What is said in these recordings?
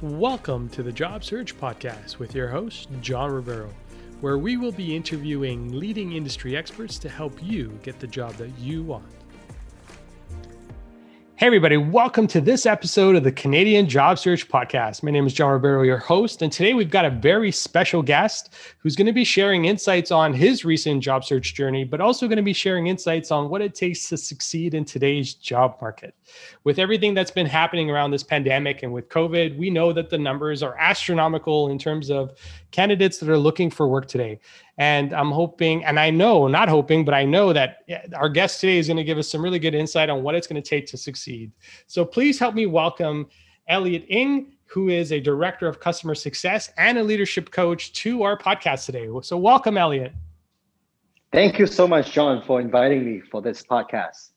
Welcome to the Job Search Podcast with your host, John Rivero, where we will be interviewing leading industry experts to help you get the job that you want. Hey, everybody, welcome to this episode of the Canadian Job Search Podcast. My name is John Ribeiro, your host, and today we've got a very special guest who's going to be sharing insights on his recent job search journey, but also going to be sharing insights on what it takes to succeed in today's job market. With everything that's been happening around this pandemic and with COVID, we know that the numbers are astronomical in terms of candidates that are looking for work today. And I'm hoping, and I know, not hoping, but I know that our guest today is going to give us some really good insight on what it's going to take to succeed. So please help me welcome Elliot Ng, who is a director of customer success and a leadership coach to our podcast today. So welcome, Elliot. Thank you so much, John, for inviting me for this podcast.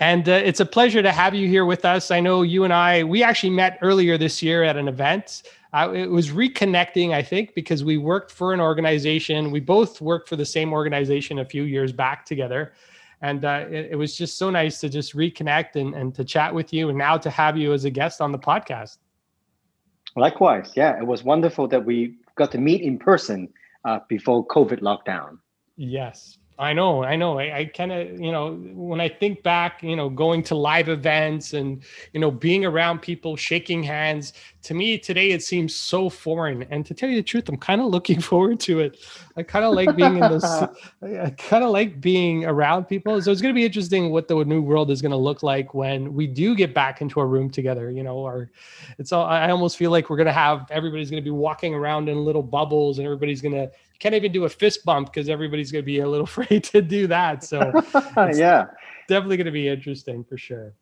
And uh, it's a pleasure to have you here with us. I know you and I, we actually met earlier this year at an event uh, it was reconnecting, I think, because we worked for an organization. We both worked for the same organization a few years back together. And uh, it, it, was just so nice to just reconnect and, and to chat with you and now to have you as a guest on the podcast. Likewise. Yeah, it was wonderful that we got to meet in person uh, before COVID lockdown. Yes. I know, I know. I, I kind of, you know, when I think back, you know, going to live events and, you know, being around people, shaking hands, to me today it seems so foreign. And to tell you the truth, I'm kind of looking forward to it. I kind of like being in this, I kind of like being around people. So it's going to be interesting what the new world is going to look like when we do get back into a room together, you know, or it's all, I almost feel like we're going to have, everybody's going to be walking around in little bubbles and everybody's going to, can't even do a fist bump because everybody's going to be a little afraid to do that. So yeah, definitely going to be interesting for sure.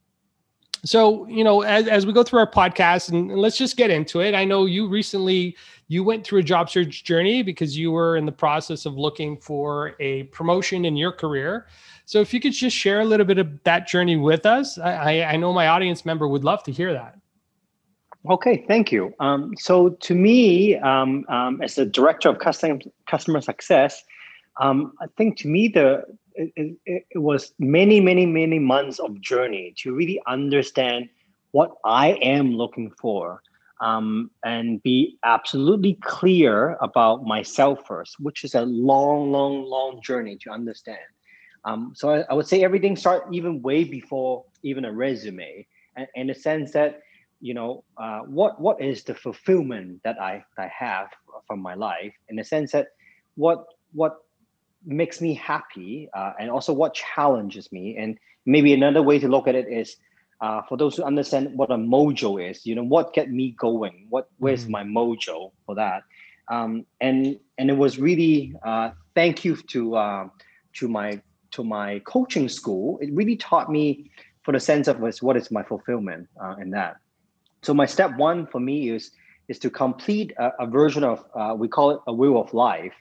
So, you know, as, as we go through our podcast and, and let's just get into it. I know you recently you went through a job search journey because you were in the process of looking for a promotion in your career. So if you could just share a little bit of that journey with us, I, I know my audience member would love to hear that. Okay, thank you. Um, so, to me, um, um, as the director of customer customer success, um, I think to me the it, it, it, was many, many, many months of journey to really understand what I am looking for, um, and be absolutely clear about myself first, which is a long, long, long journey to understand. Um, so I, I, would say everything started even way before even a resume, and in the sense that you know uh, what what is the fulfillment that I I have from my life? In the sense that what what makes me happy uh, and also what challenges me. And maybe another way to look at it is uh, for those who understand what a mojo is you know what get me going? What where's mm-hmm. my mojo for that? Um, and and it was really uh, thank you to uh, to my to my coaching school. It really taught me for the sense of what is my fulfillment uh, in that so my step one for me is is to complete a, a version of uh, we call it a wheel of life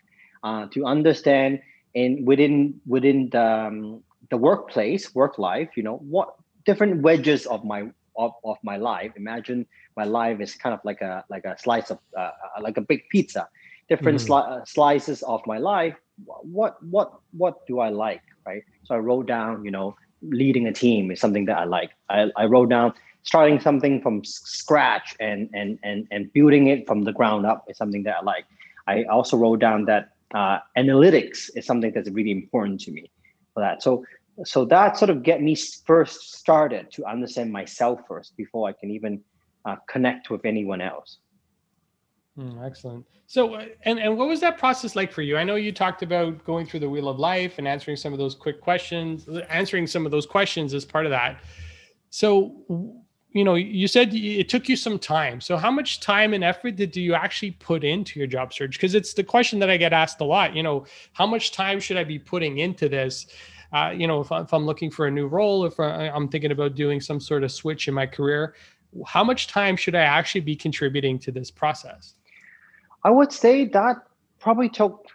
uh, to understand and within within the, um, the workplace work life you know what different wedges of my of, of my life. Imagine my life is kind of like a like a slice of uh, uh like a big pizza. Different mm-hmm. sli- uh, slices of my life. What what what do i like right? So i wrote down you know leading a team is something that i like. I, I wrote down starting something from scratch and and and and building it from the ground up is something that I like. I also wrote down that uh, analytics is something that's really important to me for that. So so that sort of get me first started to understand myself first before I can even uh, connect with anyone else. Mm, excellent. So, uh, and and what was that process like for you? I know you talked about going through the wheel of life and answering some of those quick questions, answering some of those questions as part of that. So, you know you said it took you some time. So how much time and effort did you actually put into your job search? Because it's the question that i get asked a lot you know how much time should i be putting into this? Uh, you know if, I, am looking for a new role if i'm thinking about doing some sort of switch in my career how much time should i actually be contributing to this process? I would say that probably took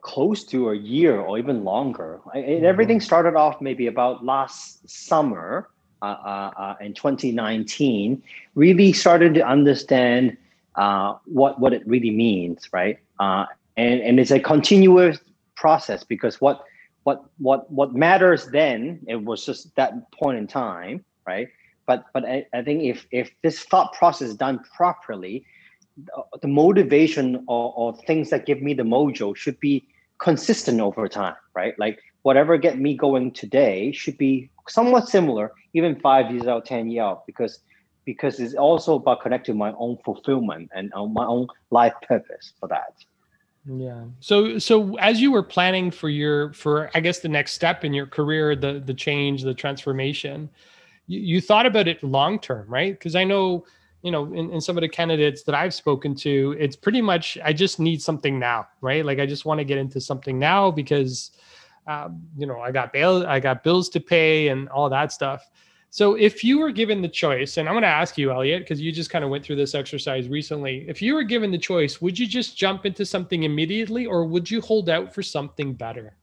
close to a year or even longer. Mm-hmm. everything started off maybe about last summer Uh, uh, uh, in 2019 really started to understand what what it really means, right? and and it's a continuous process because what what what what matters then it was just that point in time right but but I, I think if if this thought process is done properly, the motivation or, or things that give me the mojo should be consistent over time, right? Like whatever get me going today should be somewhat similar, even five years out, ten years out, because because it's also about connecting my own fulfillment and uh, my own life purpose for that. Yeah. So so as you were planning for your for I guess the next step in your career, the the change, the transformation, you, you thought about it long term, right? Because I know you know in, in some of the candidates that i've spoken to it's pretty much i just need something now right like i just want to get into something now because um, you know i got bail i got bills to pay and all that stuff so if you were given the choice, and I'm going to ask you, Elliot, because you just kind of went through this exercise recently. If you were given the choice, would you just jump into something immediately, or would you hold out for something better?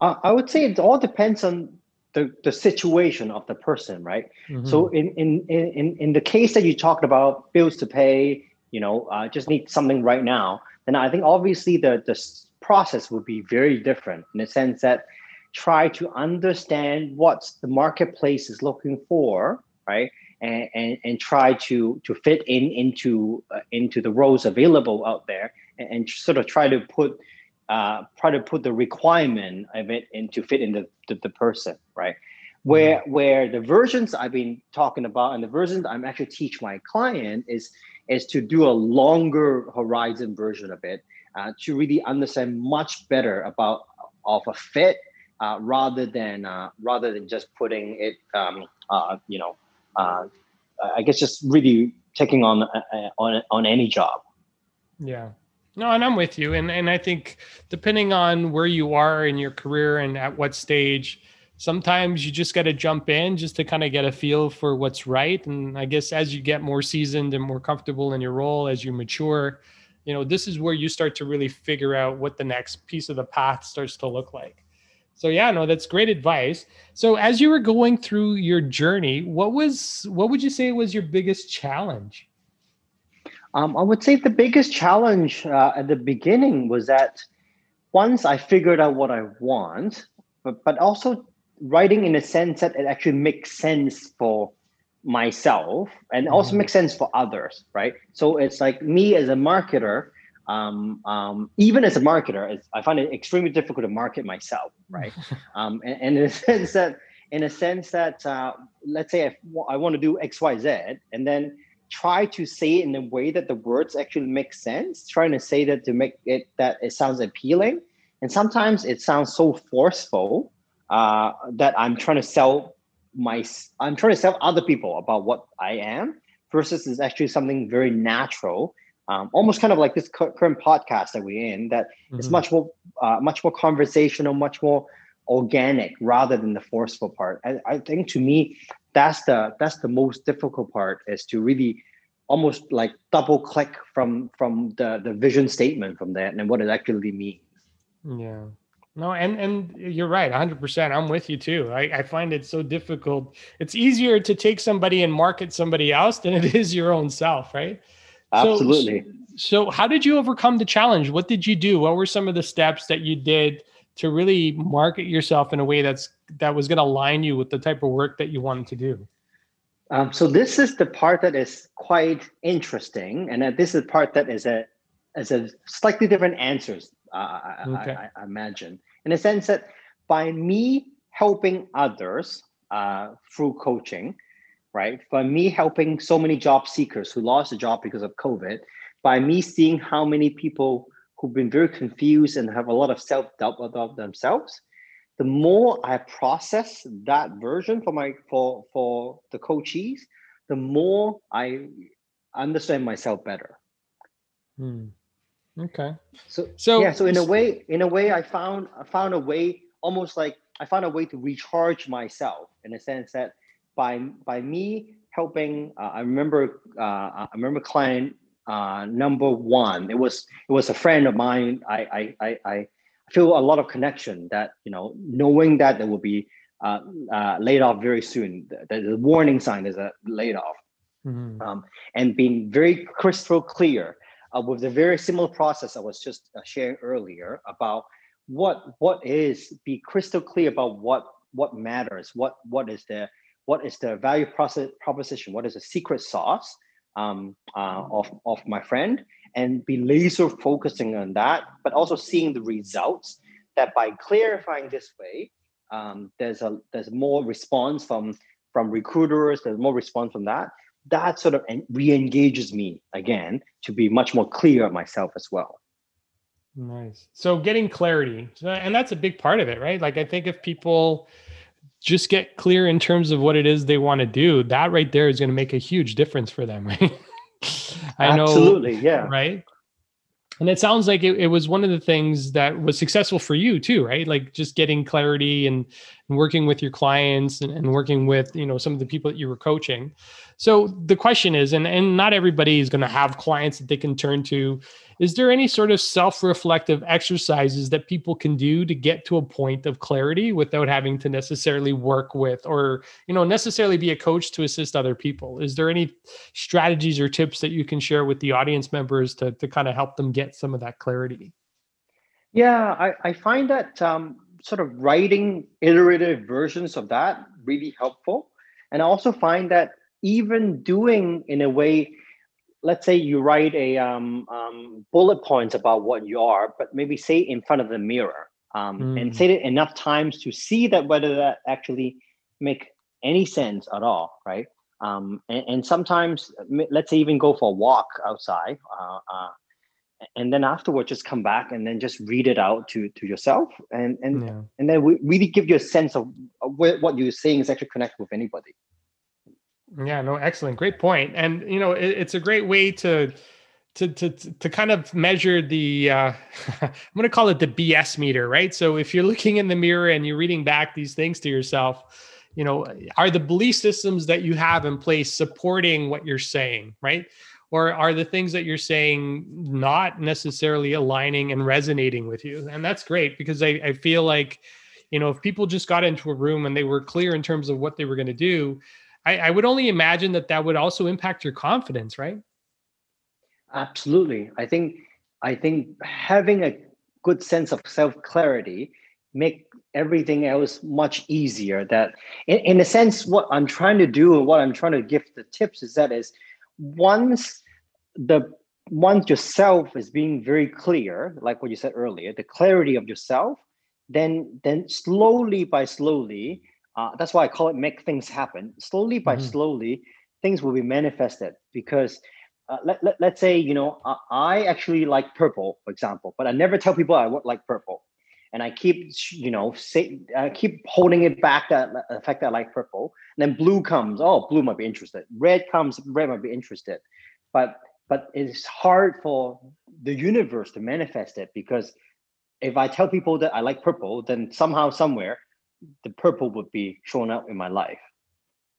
Uh, I would say it all depends on the, the situation of the person, right? Mm-hmm. So in, in in in the case that you talked about, bills to pay, you know, uh, just need something right now. Then I think obviously the the process would be very different in the sense that try to understand what the marketplace is looking for, right? And, and, and try to to fit in into uh, into the roles available out there and, and, sort of try to put uh, try to put the requirement of it into fit in the, the, the person right where mm-hmm. where the versions I've been talking about and the versions I'm actually teach my client is is to do a longer horizon version of it uh, to really understand much better about of a fit uh, rather than uh, rather than just putting it, um, uh, you know, uh, I guess just really taking on uh, on on any job. Yeah. No, and I'm with you. And and I think depending on where you are in your career and at what stage, sometimes you just got to jump in just to kind of get a feel for what's right. And I guess as you get more seasoned and more comfortable in your role, as you mature, you know, this is where you start to really figure out what the next piece of the path starts to look like. So yeah, no, that's great advice. So as you were going through your journey, what was what would you say was your biggest challenge? Um, I would say the biggest challenge uh, at the beginning was that once I figured out what I want, but but also writing in a sense that it actually makes sense for myself and also mm-hmm. makes sense for others, right? So it's like me as a marketer um, um, even as a marketer, I find it extremely difficult to market myself, right? um, and, and, in a sense that, in a sense that, uh, let's say I, I want to do X, Y, Z, and then try to say it in a way that the words actually make sense. Trying to say that to make it that it sounds appealing, and sometimes it sounds so forceful uh, that I'm trying to sell my, I'm trying to sell other people about what I am, versus is actually something very natural um, almost kind of like this current podcast that we're in that mm-hmm. it's much more uh, much more conversational much more organic rather than the forceful part. I, I, think to me that's the that's the most difficult part is to really almost like double click from from the the vision statement from that and what it actually means. Yeah no and and you're right 100% i'm with you too I, I find it so difficult it's easier to take somebody and market somebody else than it is your own self right Absolutely. So, so, how did you overcome the challenge? What did you do? What were some of the steps that you did to really market yourself in a way that's that was going to align you with the type of work that you wanted to do? Um, so this is the part that is quite interesting, and this is the part that is a is a slightly different answers. Uh, okay. I, I, imagine, in a sense that by me helping others uh, through coaching, right? By me helping so many job seekers who lost a job because of COVID, by me seeing how many people who've been very confused and have a lot of self-doubt about themselves, the more I process that version for my for for the coachees, the more I understand myself better. Hmm. Okay. So so yeah, so in a way, in a way, I found I found a way almost like I found a way to recharge myself in a sense that by by me helping. Uh, I remember uh, I remember client uh, number one. It was it was a friend of mine. I I I, I feel a lot of connection that you know knowing that there will be uh, uh, laid off very soon. The, the warning sign is a laid off, mm-hmm. um, and being very crystal clear uh, with the very similar process I was just uh, sharing earlier about what what is be crystal clear about what what matters, what what is the what is the value process proposition, what is the secret sauce um, uh, of of my friend, and be laser focusing on that, but also seeing the results. That by clarifying this way, um, there's a there's more response from from recruiters. There's more response from that. That sort of re-engages me again to be much more clear of myself as well. Nice. So getting clarity, and that's a big part of it, right? Like I think if people just get clear in terms of what it is they want to do, that right there is going to make a huge difference for them, right? I know. Absolutely. Yeah. Right. And it sounds like it, it, was one of the things that was successful for you too, right? Like just getting clarity and, and working with your clients and, and, working with, you know, some of the people that you were coaching. So the question is, and, and not everybody is going to have clients that they can turn to is there any sort of self-reflective exercises that people can do to get to a point of clarity without having to necessarily work with or you know necessarily be a coach to assist other people? Is there any strategies or tips that you can share with the audience members to, to kind of help them get some of that clarity? Yeah i, I find that um, sort of writing iterative versions of that really helpful. And i also find that even doing in a way let's say you write a um, um, bullet points about what you are, but maybe say in front of the mirror um, mm. and say it enough times to see that whether that actually make any sense at all, right? Um, and, and, sometimes, let's say even go for a walk outside, uh, uh, and then afterward just come back and then just read it out to to yourself, and and yeah. and then we really give you a sense of what you're saying is actually connect with anybody. Yeah, no, excellent, great point. And you know, it, it's a great way to to to to kind of measure the uh, I'm going to call it the BS meter, right? So if you're looking in the mirror and you're reading back these things to yourself, you know, are the belief systems that you have in place supporting what you're saying, right? Or are the things that you're saying not necessarily aligning and resonating with you? And that's great because I, I feel like, you know, if people just got into a room and they were clear in terms of what they were going to do, I, I would only imagine that that would also impact your confidence, right? Absolutely. I think I think having a good sense of self clarity make everything else much easier. That in, in a sense, what I'm trying to do and what I'm trying to give the tips is that is once the once yourself is being very clear, like what you said earlier, the clarity of yourself, then then slowly by slowly uh, that's why I call it make things happen. Slowly by mm-hmm. slowly, things will be manifested because uh, let, let, let's say, you know, uh, I actually like purple, for example, but I never tell people I like purple. And I keep, you know, say, I keep holding it back that the fact that I like purple. And then blue comes, oh, blue might be interested. Red comes, red might be interested. But but it's hard for the universe to manifest it because if I tell people that I like purple, then somehow, somewhere, the purple would be shown up in my life.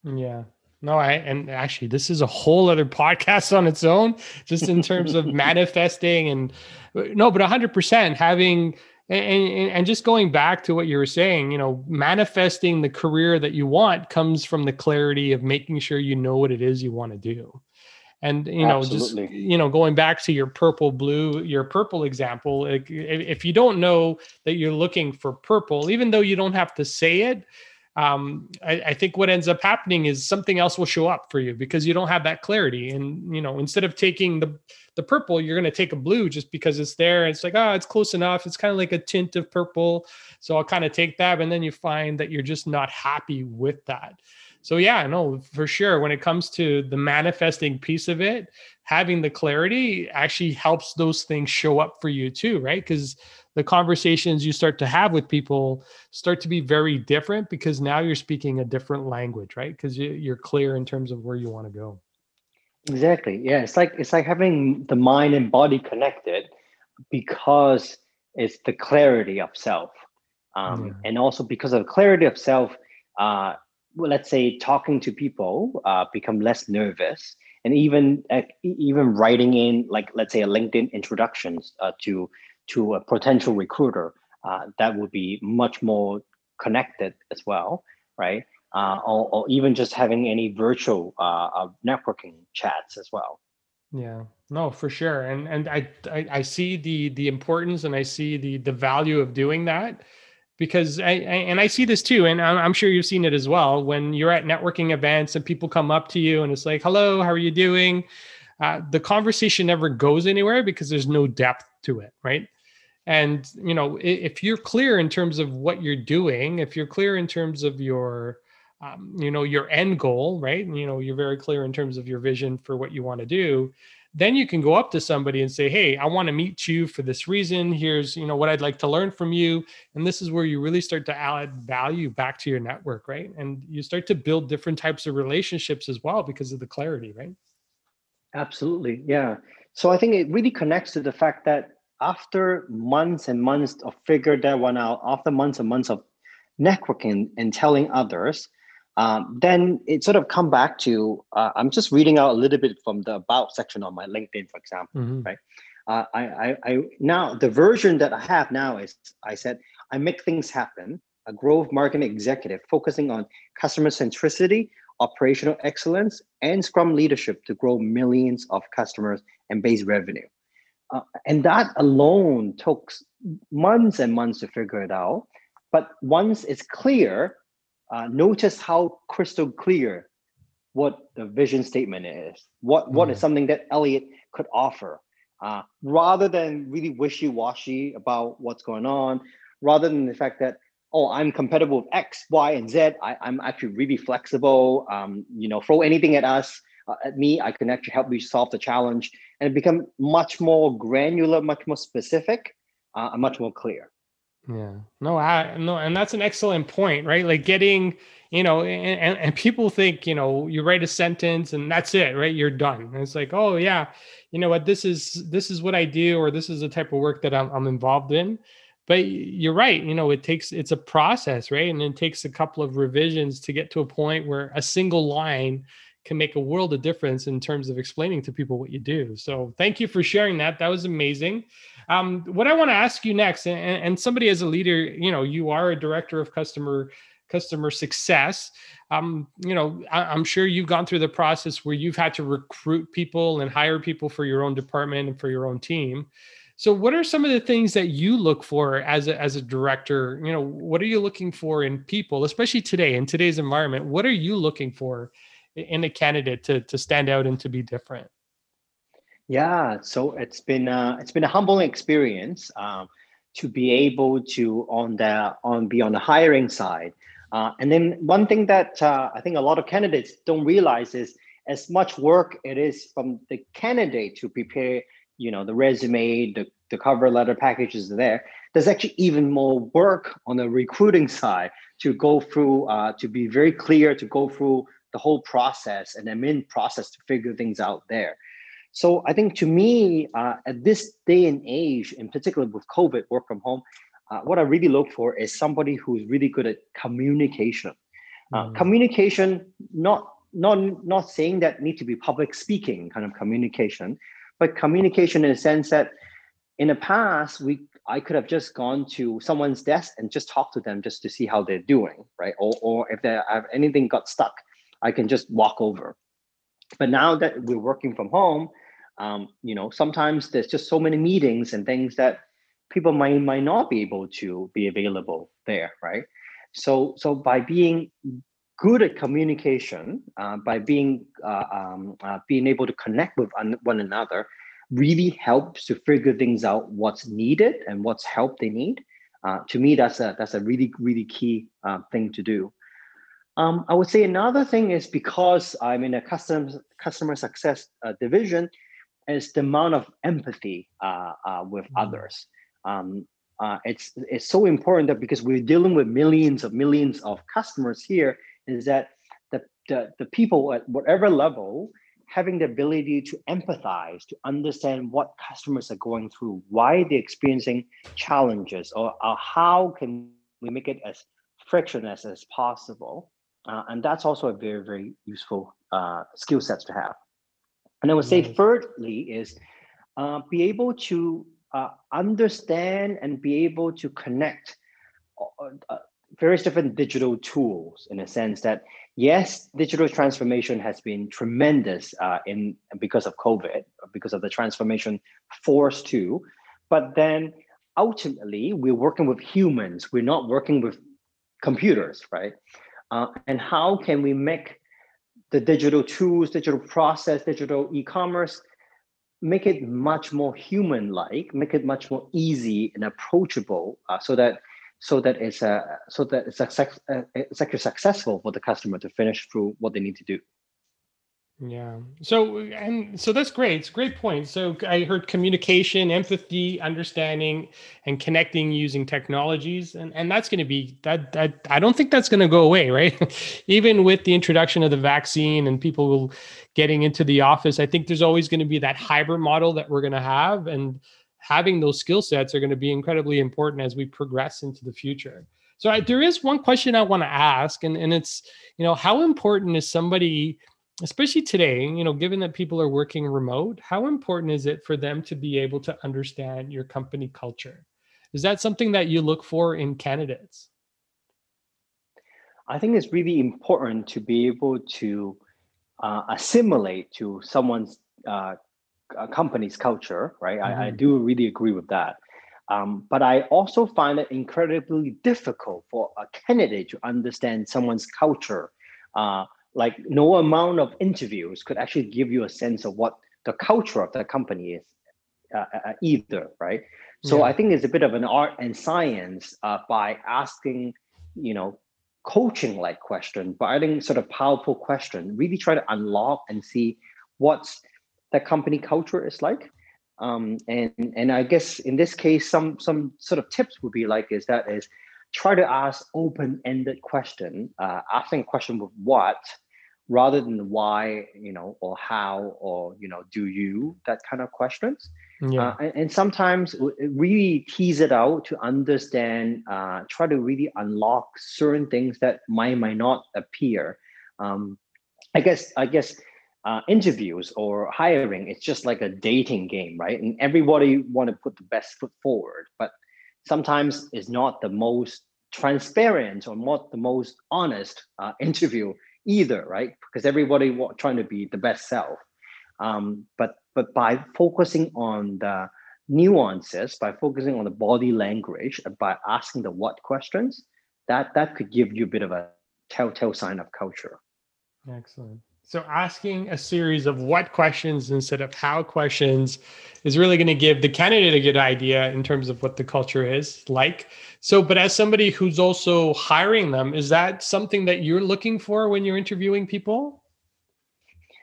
Yeah. No, I and actually this is a whole other podcast on its own, just in terms of manifesting and no, but hundred percent having and, and, and just going back to what you were saying, you know, manifesting the career that you want comes from the clarity of making sure you know what it is you want to do and you know Absolutely. just you know going back to your purple blue your purple example if you don't know that you're looking for purple even though you don't have to say it um, I, I, think what ends up happening is something else will show up for you because you don't have that clarity. And you know instead of taking the the purple you're going to take a blue just because it's there it's like oh it's close enough. It's kind of like a tint of purple. So i'll kind of take that and then you find that you're just not happy with that so yeah, no, for sure. When it comes to the manifesting piece of it, having the clarity actually helps those things show up for you too, right? Because the conversations you start to have with people start to be very different because now you're speaking a different language, right? Because you're clear in terms of where you want to go. Exactly. Yeah, it's like it's like having the mind and body connected because it's the clarity of self, um, yeah. and also because of the clarity of self, uh, well, let's say talking to people uh, become less nervous and even uh, even writing in like let's say a linkedin introductions uh, to to a potential recruiter uh, that would be much more connected as well right? Uh, or, or, even just having any virtual uh, networking chats as well. Yeah. No for sure. And and I, I i see the the importance and i see the the value of doing that because I, I, and I see this too, and I'm sure you've seen it as well. When you're at networking events and people come up to you and it's like, "Hello, how are you doing?" Uh, the conversation never goes anywhere because there's no depth to it, right? And you know, if you're clear in terms of what you're doing, if you're clear in terms of your um, you know your end goal right And you know you're very clear in terms of your vision for what you want to do then you can go up to somebody and say hey i want to meet you for this reason. Here's you know what i'd like to learn from you. And this is where you really start to add value back to your network right? And you start to build different types of relationships as well because of the clarity right? Absolutely yeah. So i think it really connects to the fact that after months and months of figure that one out after months and months of networking and telling others um, then it sort of come back to uh, i'm just reading out a little bit from the about section on my linkedin for example mm-hmm. right? Uh, I, I, I now the version that i have now is i said i make things happen. A growth marketing executive focusing on customer centricity operational excellence and scrum leadership to grow millions of customers and base revenue. Uh, and that alone took months and months to figure it out. But once it's clear uh, notice how crystal clear what the vision statement is. What mm. what is mm. something that Elliot could offer, uh, rather than really wishy washy about what's going on, rather than the fact that oh I'm compatible with X, Y, and Z. I, I'm actually really flexible. Um, you know, throw anything at us. Uh, at me, I can actually help you solve the challenge, and become much more granular, much more specific, uh, and much more clear. Yeah. No, I no, and that's an excellent point, right? Like getting, you know, and, and people think, you know, you write a sentence and that's it, right? You're done. And it's like, oh yeah, you know what, this is this is what I do, or this is the type of work that I'm, I'm involved in. But you're right, you know, it takes it's a process, right? And it takes a couple of revisions to get to a point where a single line can make a world of difference in terms of explaining to people what you do. So thank you for sharing that. That was amazing. Um, what I want to ask you next, and, and, somebody as a leader, you know, you are a director of customer customer success. Um, you know, I, am sure you've gone through the process where you've had to recruit people and hire people for your own department and for your own team. So, what are some of the things that you look for as a, as a director? You know, what are you looking for in people, especially today in today's environment? What are you looking for in a candidate to to stand out and to be different? Yeah, so it's been uh, it's been a humbling experience um, to be able to on the on be on the hiring side. Uh, and then one thing that uh, I think a lot of candidates don't realize is as much work it is from the candidate to prepare, you know, the resume, the, the cover letter packages there. There's actually even more work on the recruiting side to go through, uh, to be very clear, to go through the whole process and i'm in process to figure things out there. So I think to me, uh, at this day and age, in particular with COVID, work from home, uh, what I really look for is somebody who's really good at communication. Uh, mm. Communication, not not not saying that need to be public speaking kind of communication, but communication in a sense that in the past we I could have just gone to someone's desk and just talked to them just to see how they're doing, right? Or or if they have anything got stuck, I can just walk over. But now that we're working from home, um, you know, sometimes there's just so many meetings and things that people might might not be able to be available there, right? So so by being good at communication, uh, by being uh, um, uh, being able to connect with one another, really helps to figure things out what's needed and what's help they need. Uh, to me, that's a that's a really really key uh, thing to do. Um, I would say another thing is because I'm in a customer customer success uh, division, is the amount of empathy uh, uh, with mm-hmm. others. Um, uh, it's it's so important that because we're dealing with millions of millions of customers here, is that the the, the people at whatever level having the ability to empathize, to understand what customers are going through, why they're experiencing challenges, or, or how can we make it as frictionless as possible uh, and that's also a very, very useful uh, skill sets to have. And I would say, nice. thirdly, is uh, be able to uh, understand and be able to connect uh, uh, various different digital tools in a sense that yes, digital transformation has been tremendous in because of COVID, because of the transformation force too. But then ultimately we're working with humans we're not working with computers right uh, and how can we make the digital tools digital process digital e-commerce make it much more human like make it much more easy and approachable uh, so that so that it's a so that it's, uh, it's actually successful for the customer to finish through what they need to do yeah. So and so that's great. It's a great point. So I heard communication, empathy, understanding, and connecting using technologies, and and that's going to be that that I don't think that's going to go away, right? Even with the introduction of the vaccine and people getting into the office, I think there's always going to be that hybrid model that we're going to have, and having those skill sets are going to be incredibly important as we progress into the future. So I, there is one question I want to ask, and and it's you know how important is somebody especially today, you know, given that people are working remote, how important is it for them to be able to understand your company culture? Is that something that you look for in candidates? I think it's really important to be able to uh, assimilate to someone's uh, company's culture, right? Mm-hmm. I, I, mm-hmm. do really agree with that. Um, but I also find it incredibly difficult for a candidate to understand someone's culture. Uh, like no amount of interviews could actually give you a sense of what the culture of the company is uh, uh, uh, either right so yeah. i think it's a bit of an art and science uh, by asking you know coaching like question but i think sort of powerful question really try to unlock and see what's the company culture is like um, and and i guess in this case some some sort of tips would be like is that is try to ask open-ended question uh, asking a question with what rather than why you know or how or you know do you that kind of questions. Yeah. Uh, and, and, sometimes really tease it out to understand uh, try to really unlock certain things that might might not appear. Um, i guess i guess uh, interviews or hiring it's just like a dating game right? And everybody want to put the best foot forward but sometimes it's not the most transparent or not the most honest uh, interview either, right? Because everybody trying to be the best self. Um, but but by focusing on the nuances, by focusing on the body language, by asking the what questions, that that could give you a bit of a telltale sign of culture. Excellent. So asking a series of what questions instead of how questions is really going to give the candidate a good idea in terms of what the culture is like. So, but as somebody who's also hiring them, is that something that you're looking for when you're interviewing people?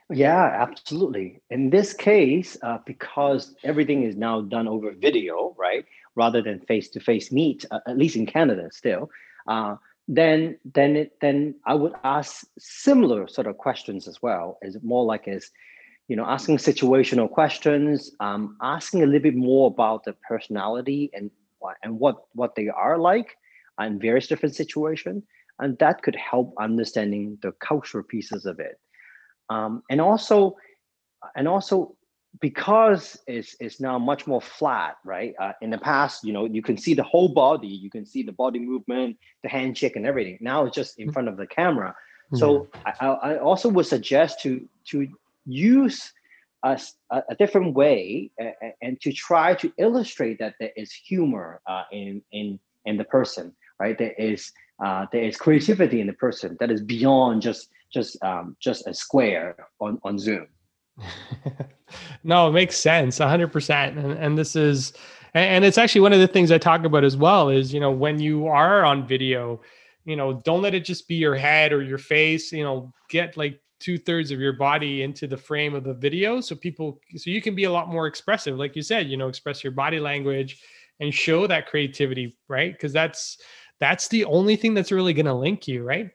Yeah, absolutely. In this case, uh, because everything is now done over video, right, rather than face-to-face meet, uh, at least in Canada still, uh, then then it, then I would ask similar sort of questions as well. Is more like is you know asking situational questions, um, asking a little bit more about the personality and and what what they are like in various different situations, and that could help understanding the cultural pieces of it, um, and also and also because it's, it's now much more flat, right? Uh, in the past, you know, you can see the whole body, you can see the body movement, the handshake, and everything. Now it's just in mm-hmm. front of the camera. So I, I also would suggest to to use a, a different way uh, and to try to illustrate that there is humor uh, in in in the person, right? There is uh, there is creativity in the person that is beyond just just um, just a square on on Zoom. no, it makes sense 100%. And, and this is, and it's actually one of the things I talk about as well is, you know, when you are on video, you know, don't let it just be your head or your face, you know, get like two thirds of your body into the frame of the video. So people, so you can be a lot more expressive. Like you said, you know, express your body language and show that creativity, right? Because that's, that's the only thing that's really going to link you, right?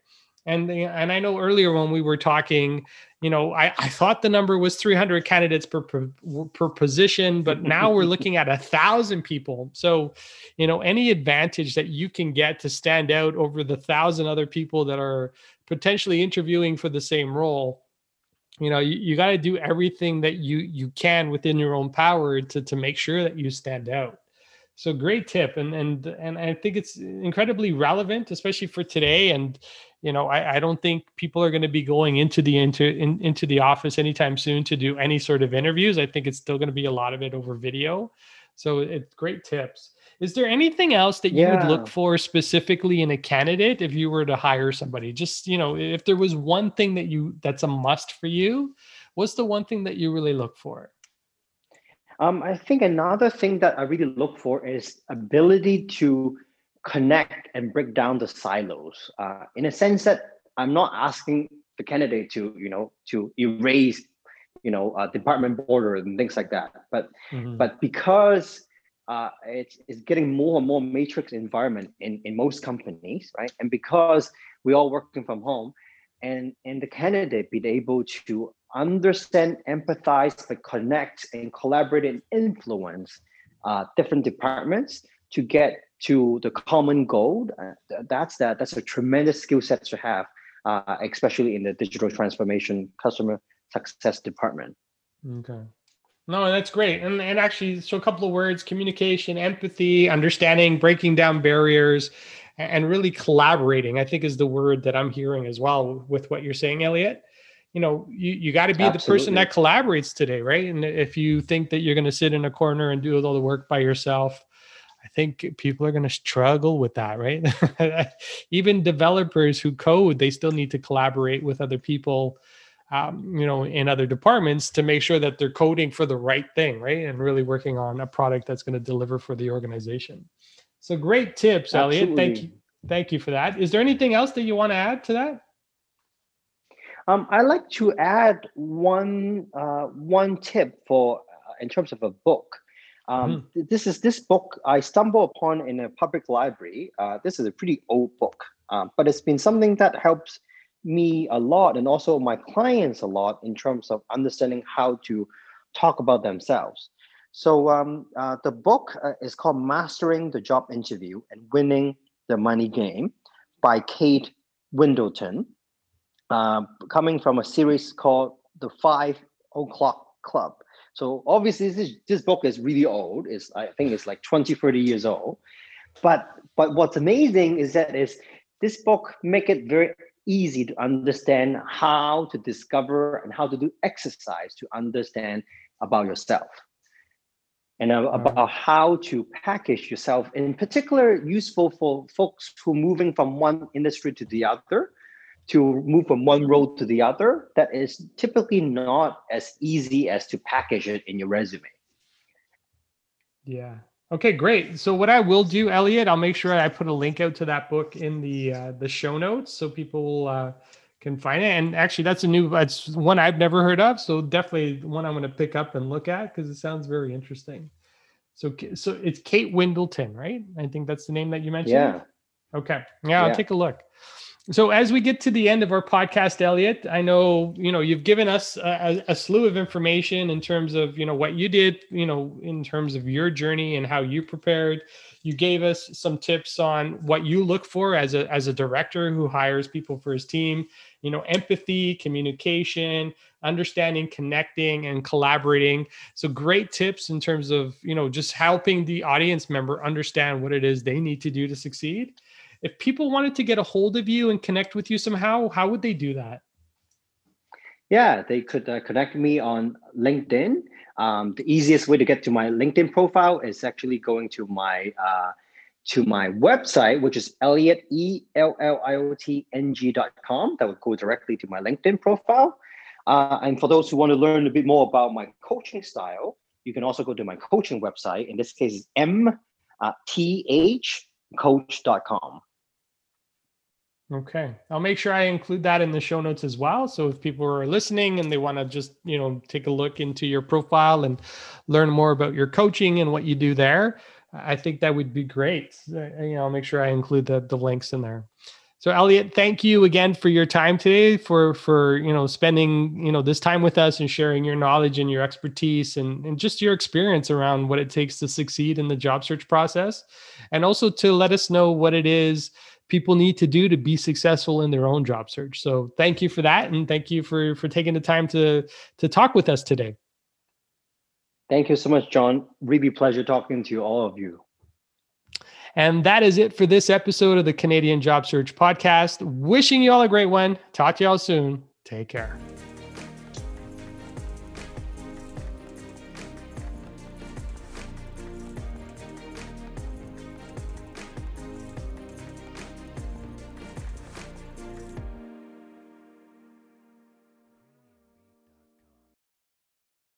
And and I know earlier when we were talking, you know, I, I thought the number was 300 candidates per, per, per position, but now we're looking at a thousand people. So, you know, any advantage that you can get to stand out over the thousand other people that are potentially interviewing for the same role, you know, you, you got to do everything that you you can within your own power to to make sure that you stand out. So great tip, and and and I think it's incredibly relevant, especially for today. And you know, I, I don't think people are going to be going into the into in, into the office anytime soon to do any sort of interviews. I think it's still going to be a lot of it over video. So it's great tips. Is there anything else that you yeah. would look for specifically in a candidate if you were to hire somebody? Just, you know, if there was one thing that you that's a must for you, what's the one thing that you really look for? Um, I think another thing that I really look for is ability to connect and break down the silos. Uh, in a sense that I'm not asking the candidate to, you know, to erase, you know, uh, department border and things like that. But mm-hmm. but because uh, it's, it's getting more and more matrix environment in, in most companies, right? And because we all working from home, and and the candidate be able to understand, empathize, but connect and collaborate and influence uh, different departments to get to the common goal. Uh, that's that. That's a tremendous skill set to have, uh, especially in the digital transformation customer success department. Okay. No, that's great. And and actually, so a couple of words: communication, empathy, understanding, breaking down barriers, and really collaborating. I think is the word that I'm hearing as well with what you're saying, Elliot. You know, you, you got to be Absolutely. the person that collaborates today, right? And if you think that you're going to sit in a corner and do all the work by yourself, think people are going to struggle with that, right? Even developers who code, they still need to collaborate with other people um, you know, in other departments to make sure that they're coding for the right thing, right? And really working on a product that's going to deliver for the organization. So great tips, Absolutely. Elliot. Thank you. Thank you for that. Is there anything else that you want to add to that? Um, I like to add one uh, one tip for uh, in terms of a book. Um, mm. This is this book I stumbled upon in a public library. Uh, this is a pretty old book, um, but it's been something that helps me a lot and also my clients a lot in terms of understanding how to talk about themselves. So um, uh, the book uh, is called Mastering the Job Interview and Winning the Money Game by Kate Wendleton, uh, coming from a series called The Five O'Clock Club. So obviously this, this book is really old. It's, I think it's like 20, 30 years old. But but what's amazing is that is this book make it very easy to understand how to discover and how to do exercise to understand about yourself and mm-hmm. about how to package yourself in particular useful for folks who are moving from one industry to the other to move from one role to the other that is typically not as easy as to package it in your resume yeah Okay, great. So what I will do, Elliot, I'll make sure I put a link out to that book in the uh, the show notes so people uh, can find it. And actually, that's a new, that's one I've never heard of. So definitely one I'm going to pick up and look at because it sounds very interesting. So so it's Kate Wendleton, right? I think that's the name that you mentioned. Yeah. Okay. Yeah, I'll take a look. So as we get to the end of our podcast, Elliot, I know you know you've given us a, a, slew of information in terms of you know what you did, you know, in terms of your journey and how you prepared. You gave us some tips on what you look for as a as a director who hires people for his team. You know, empathy, communication, understanding, connecting, and collaborating. So great tips in terms of you know just helping the audience member understand what it is they need to do to succeed if people wanted to get a hold of you and connect with you somehow, how would they do that? Yeah, they could uh, connect me on LinkedIn. Um, the easiest way to get to my LinkedIn profile is actually going to my uh, to my website, which is Elliot E L L I O T N G dot com. That would go directly to my LinkedIn profile. Uh, and for those who want to learn a bit more about my coaching style, you can also go to my coaching website. In this case, M uh, T H coach.com. Okay. I'll make sure I include that in the show notes as well. So if people are listening and they want to just, you know, take a look into your profile and learn more about your coaching and what you do there, I think that would be great. Uh, you know, I'll make sure I include the, the links in there. So Elliot, thank you again for your time today, for for you know spending you know this time with us and sharing your knowledge and your expertise and, and just your experience around what it takes to succeed in the job search process, and also to let us know what it is people need to do to be successful in their own job search. So thank you for that, and thank you for for taking the time to to talk with us today. Thank you so much, John. Really pleasure talking to you, all of you. And that is it for this episode of the Canadian Job Search Podcast. Wishing you all a great one. Talk to y'all soon. Take care.